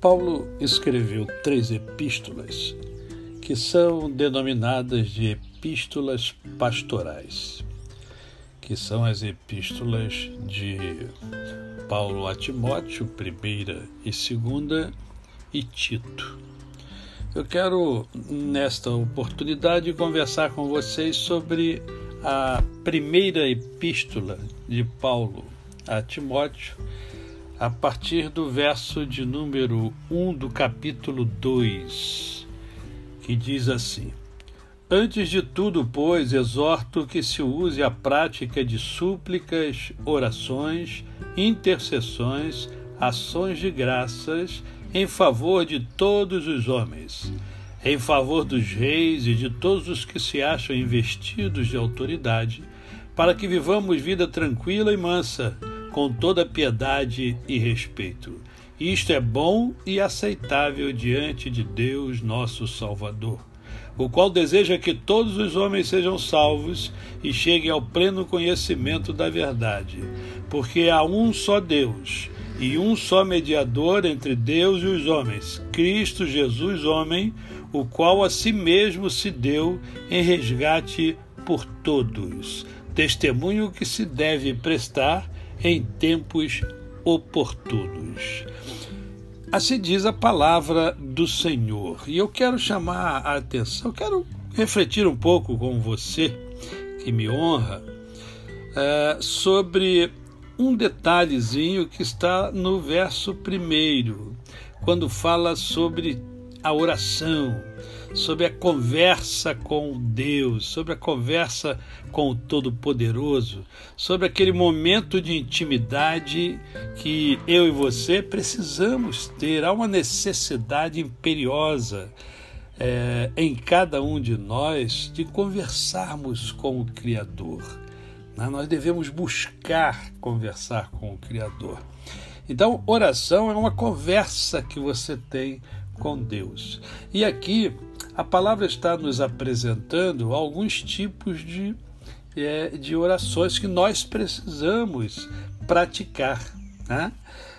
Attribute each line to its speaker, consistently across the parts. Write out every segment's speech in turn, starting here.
Speaker 1: Paulo escreveu três epístolas que são denominadas de epístolas pastorais, que são as epístolas de Paulo a Timóteo, primeira e segunda, e Tito. Eu quero, nesta oportunidade, conversar com vocês sobre a primeira epístola de Paulo a Timóteo, a partir do verso de número 1 do capítulo 2, que diz assim: Antes de tudo, pois, exorto que se use a prática de súplicas, orações, intercessões, ações de graças em favor de todos os homens, em favor dos reis e de todos os que se acham investidos de autoridade, para que vivamos vida tranquila e mansa com toda piedade e respeito. Isto é bom e aceitável diante de Deus, nosso Salvador, o qual deseja que todos os homens sejam salvos e cheguem ao pleno conhecimento da verdade, porque há um só Deus e um só mediador entre Deus e os homens, Cristo Jesus, homem, o qual a si mesmo se deu em resgate por todos. Testemunho que se deve prestar em tempos oportunos. Assim diz a palavra do Senhor. E eu quero chamar a atenção, quero refletir um pouco com você, que me honra, é, sobre um detalhezinho que está no verso primeiro, quando fala sobre a oração sobre a conversa com Deus, sobre a conversa com o Todo-Poderoso, sobre aquele momento de intimidade que eu e você precisamos ter. Há uma necessidade imperiosa é, em cada um de nós de conversarmos com o Criador. Né? Nós devemos buscar conversar com o Criador. Então, oração é uma conversa que você tem com Deus. E aqui a palavra está nos apresentando alguns tipos de, é, de orações que nós precisamos praticar. Né?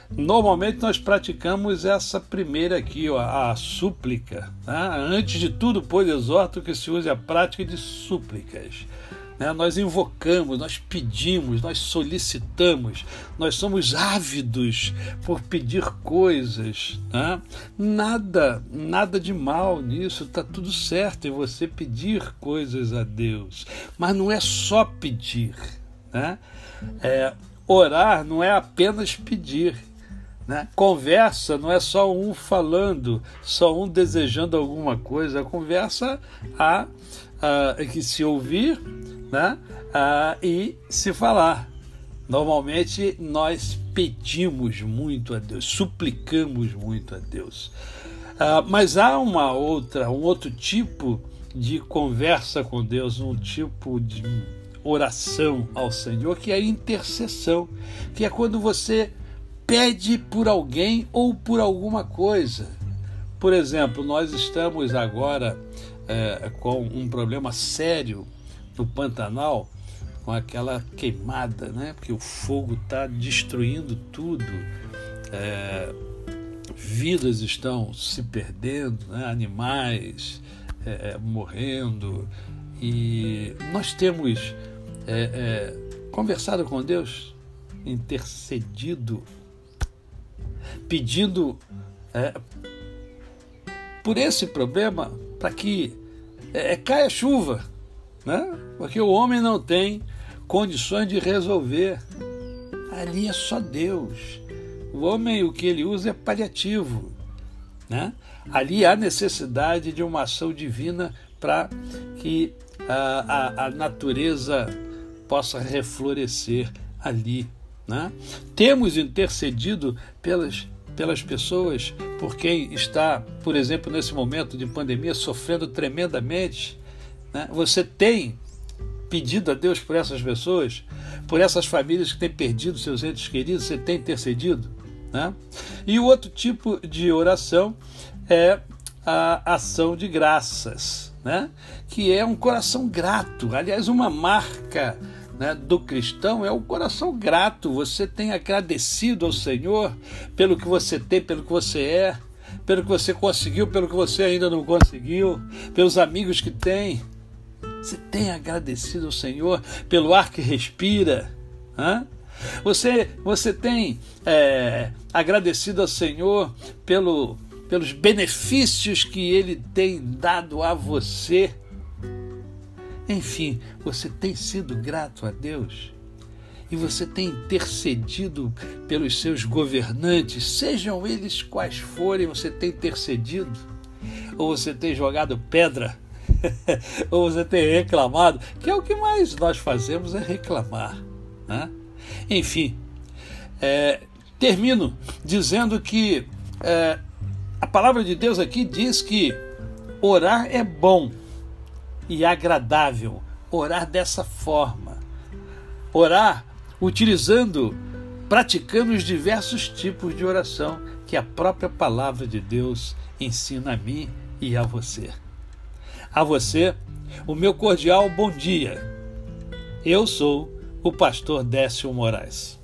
Speaker 1: Normalmente nós praticamos essa primeira aqui, ó, a súplica. Né? Antes de tudo, pois, exorto que se use a prática de súplicas. Né? Nós invocamos, nós pedimos, nós solicitamos, nós somos ávidos por pedir coisas. Né? Nada, nada de mal nisso, está tudo certo em você pedir coisas a Deus. Mas não é só pedir. Né? É, orar não é apenas pedir. Né? Conversa não é só um falando, só um desejando alguma coisa. A conversa há, há que se ouvir né? Ah, e se falar. Normalmente nós pedimos muito a Deus, suplicamos muito a Deus. Ah, mas há uma outra, um outro tipo de conversa com Deus, um tipo de oração ao Senhor, que é a intercessão, que é quando você pede por alguém ou por alguma coisa. Por exemplo, nós estamos agora é, com um problema sério no Pantanal com aquela queimada, né? Porque o fogo está destruindo tudo. É, vidas estão se perdendo, né? animais é, é morrendo. E nós temos é, é, conversado com Deus, intercedido, pedindo é, por esse problema para que caia chuva né? porque o homem não tem condições de resolver. Ali é só Deus. O homem, o que ele usa é paliativo. Né? Ali há necessidade de uma ação divina para que a, a, a, natureza possa reflorescer ali. Né? Temos intercedido pelas, pelas pessoas por quem está, por exemplo, nesse momento de pandemia, sofrendo tremendamente né? Você tem pedido a Deus por essas pessoas, por essas famílias que têm perdido seus entes queridos, você tem intercedido? Né? E o outro tipo de oração é a ação de graças, né? que é um coração grato. Aliás, uma marca né, do cristão é o coração grato. Você tem agradecido ao Senhor pelo que você tem, pelo que você é. pelo que você conseguiu, pelo que você ainda não conseguiu, pelos amigos que tem. Você tem agradecido ao Senhor pelo ar que respira? Hã? Você, você tem é, agradecido ao Senhor pelo, pelos benefícios que Ele tem dado a você? Enfim, você tem sido grato a Deus? E você tem intercedido pelos seus governantes, sejam eles quais forem, você tem intercedido? Ou você tem jogado pedra? Ou você tem reclamado? Que é o que mais nós fazemos é reclamar. Né? Enfim, é, termino dizendo que é, a palavra de Deus aqui diz que orar é bom e agradável. Orar dessa forma. Orar utilizando, praticando os diversos tipos de oração que a própria palavra de Deus ensina a mim e a você. A você, o meu cordial bom dia. Eu sou o pastor Décio Moraes.